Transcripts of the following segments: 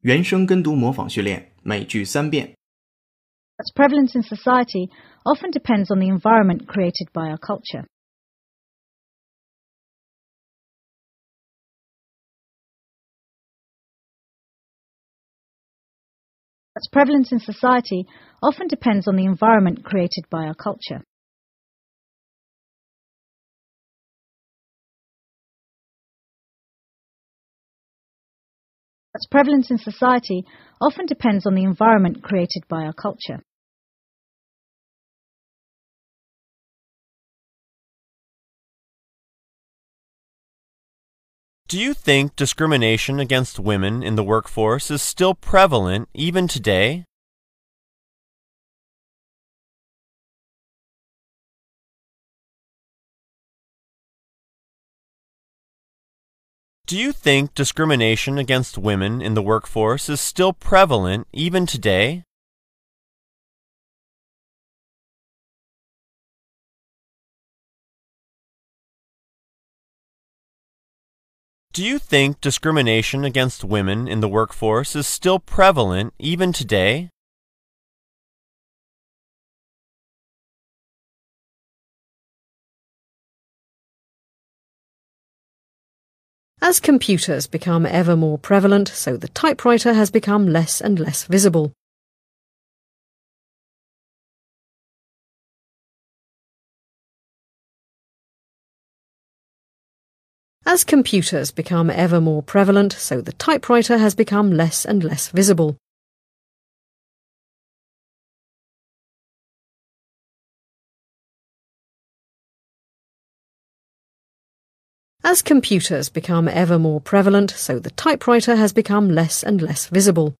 原声跟读模仿训练，每句三遍。 Its prevalence in society often depends on the environment created by our culture. Its prevalence in society often depends on the environment created by our culture. Its prevalence in society often depends on the environment created by our culture. Do you think discrimination against women in the workforce is still prevalent even today? Do you think discrimination against women in the workforce is still prevalent even today? Do you think discrimination against women in the workforce is still prevalent even today? As computers become ever more prevalent, so the typewriter has become less and less visible. As computers become ever more prevalent, so the typewriter has become less and less visible. As computers become ever more prevalent, so the typewriter has become less and less visible.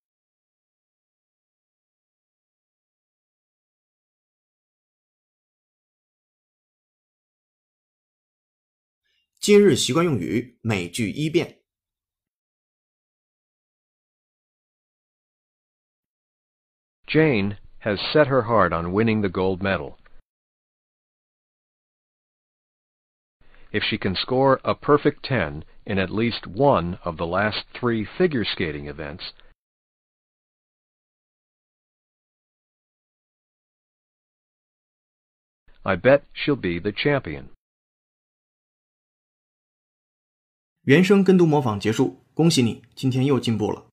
Jane has set her heart on winning the gold medal. If she can score a perfect 10 in at least one of the last three figure skating events, I bet she'll be the champion. 原声跟读模仿结束，恭喜你，今天又进步了。